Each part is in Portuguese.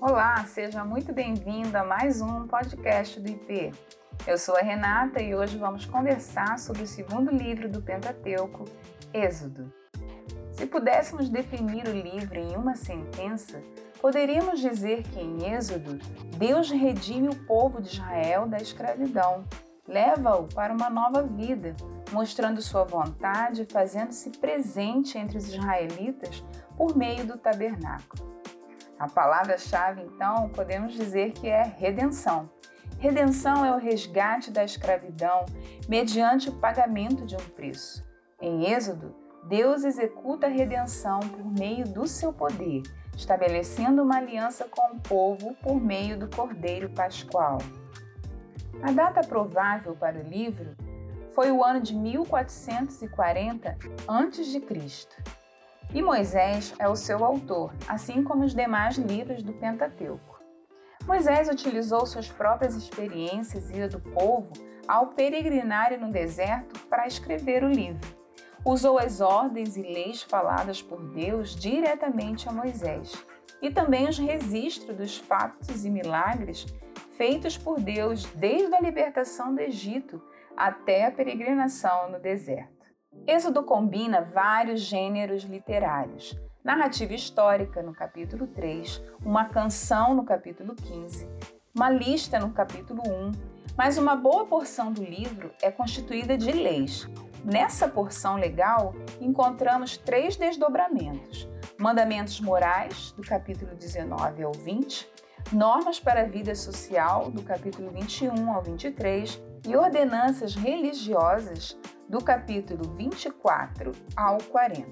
Olá, seja muito bem-vindo a mais um podcast do IP. Eu sou a Renata e hoje vamos conversar sobre o segundo livro do Pentateuco, Êxodo. Se pudéssemos definir o livro em uma sentença, poderíamos dizer que em Êxodo, Deus redime o povo de Israel da escravidão, leva-o para uma nova vida, mostrando sua vontade e fazendo-se presente entre os israelitas por meio do tabernáculo. A palavra-chave, então, podemos dizer que é redenção. Redenção é o resgate da escravidão mediante o pagamento de um preço. Em Êxodo, Deus executa a redenção por meio do seu poder, estabelecendo uma aliança com o povo por meio do Cordeiro Pascual. A data provável para o livro foi o ano de 1440 a.C. E Moisés é o seu autor, assim como os demais livros do Pentateuco. Moisés utilizou suas próprias experiências e a do povo ao peregrinar no deserto para escrever o livro. Usou as ordens e leis faladas por Deus diretamente a Moisés, e também os registros dos fatos e milagres feitos por Deus desde a libertação do Egito até a peregrinação no deserto. Êxodo combina vários gêneros literários. Narrativa histórica no capítulo 3, uma canção no capítulo 15, uma lista no capítulo 1, mas uma boa porção do livro é constituída de leis. Nessa porção legal, encontramos três desdobramentos: mandamentos morais, do capítulo 19 ao 20, normas para a vida social, do capítulo 21 ao 23, e ordenanças religiosas, do capítulo 24 ao 40.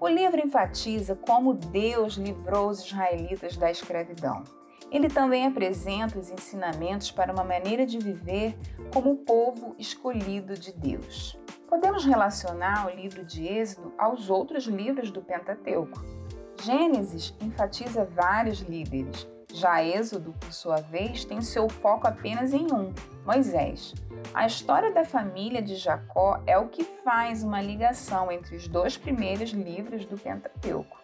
O livro enfatiza como Deus livrou os israelitas da escravidão. Ele também apresenta os ensinamentos para uma maneira de viver como povo escolhido de Deus. Podemos relacionar o livro de Êxodo aos outros livros do Pentateuco. Gênesis enfatiza vários líderes, já Êxodo, por sua vez, tem seu foco apenas em um, Moisés. A história da família de Jacó é o que faz uma ligação entre os dois primeiros livros do Pentateuco.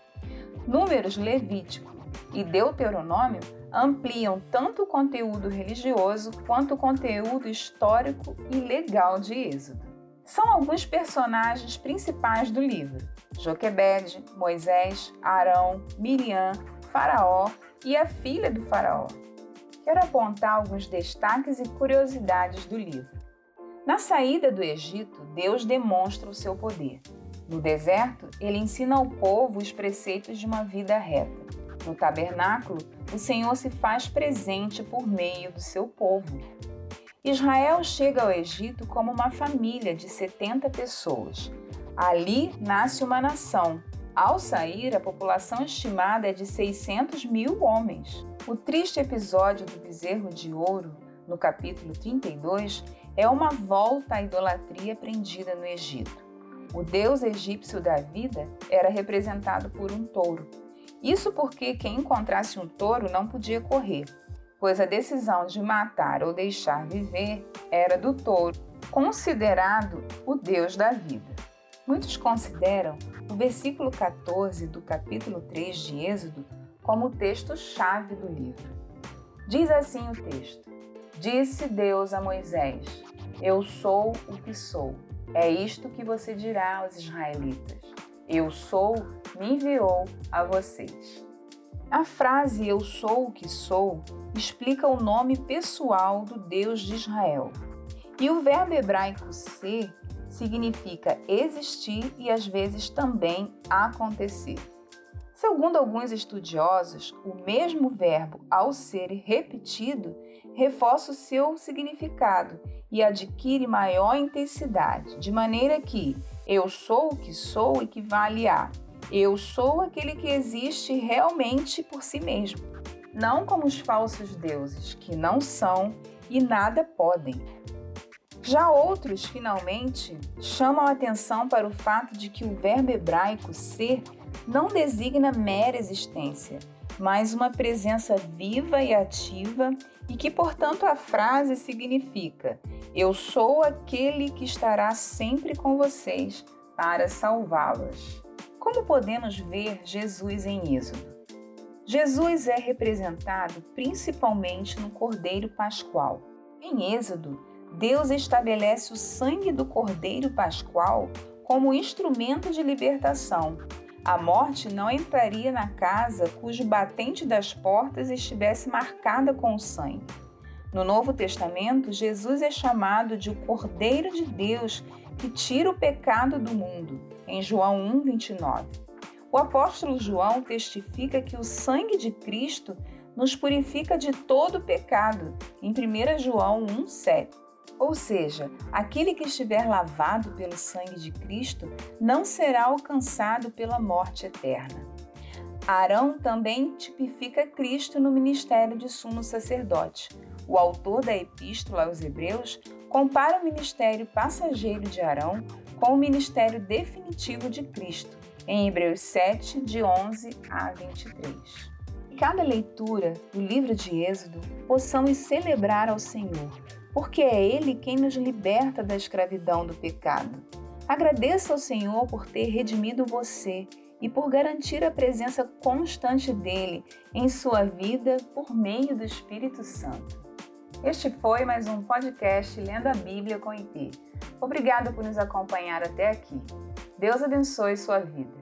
Números Levítico e Deuteronômio ampliam tanto o conteúdo religioso quanto o conteúdo histórico e legal de Êxodo. São alguns personagens principais do livro: Joquebede, Moisés, Arão, Miriam, Faraó e a filha do Faraó. Quero apontar alguns destaques e curiosidades do livro. Na saída do Egito, Deus demonstra o seu poder. No deserto, ele ensina ao povo os preceitos de uma vida reta. No tabernáculo, o Senhor se faz presente por meio do seu povo. Israel chega ao Egito como uma família de 70 pessoas. Ali nasce uma nação, ao sair, a população estimada é de 600 mil homens. O triste episódio do bezerro de ouro, no capítulo 32, é uma volta à idolatria prendida no Egito. O deus egípcio da vida era representado por um touro. Isso porque quem encontrasse um touro não podia correr, pois a decisão de matar ou deixar viver era do touro, considerado o deus da vida. Muitos consideram o versículo 14 do capítulo 3 de Êxodo como texto-chave do livro. Diz assim o texto: Disse Deus a Moisés: Eu sou o que sou. É isto que você dirá aos israelitas: Eu sou, me enviou a vocês. A frase Eu sou o que sou explica o nome pessoal do Deus de Israel. E o verbo hebraico ser significa existir e às vezes também acontecer. Segundo alguns estudiosos, o mesmo verbo, ao ser repetido, reforça o seu significado e adquire maior intensidade, de maneira que eu sou o que sou equivale a eu sou aquele que existe realmente por si mesmo, não como os falsos deuses, que não são e nada podem, já outros, finalmente, chamam a atenção para o fato de que o verbo hebraico ser não designa mera existência, mas uma presença viva e ativa, e que, portanto, a frase significa: Eu sou aquele que estará sempre com vocês para salvá-las. Como podemos ver Jesus em Êxodo? Jesus é representado principalmente no Cordeiro Pascual. Em Êxodo, Deus estabelece o sangue do Cordeiro Pascual como instrumento de libertação. A morte não entraria na casa cujo batente das portas estivesse marcada com o sangue. No Novo Testamento, Jesus é chamado de o Cordeiro de Deus que tira o pecado do mundo, em João 1, 29. O apóstolo João testifica que o sangue de Cristo nos purifica de todo pecado, em 1 João 1, 7. Ou seja, aquele que estiver lavado pelo sangue de Cristo não será alcançado pela morte eterna. Arão também tipifica Cristo no ministério de sumo sacerdote. O autor da Epístola aos Hebreus compara o ministério passageiro de Arão com o ministério definitivo de Cristo, em Hebreus 7, de 11 a 23. Em cada leitura do livro de Êxodo, possamos celebrar ao Senhor, porque é Ele quem nos liberta da escravidão do pecado. Agradeça ao Senhor por ter redimido você e por garantir a presença constante dele em sua vida por meio do Espírito Santo. Este foi mais um podcast Lendo a Bíblia com IP. Obrigado por nos acompanhar até aqui. Deus abençoe sua vida.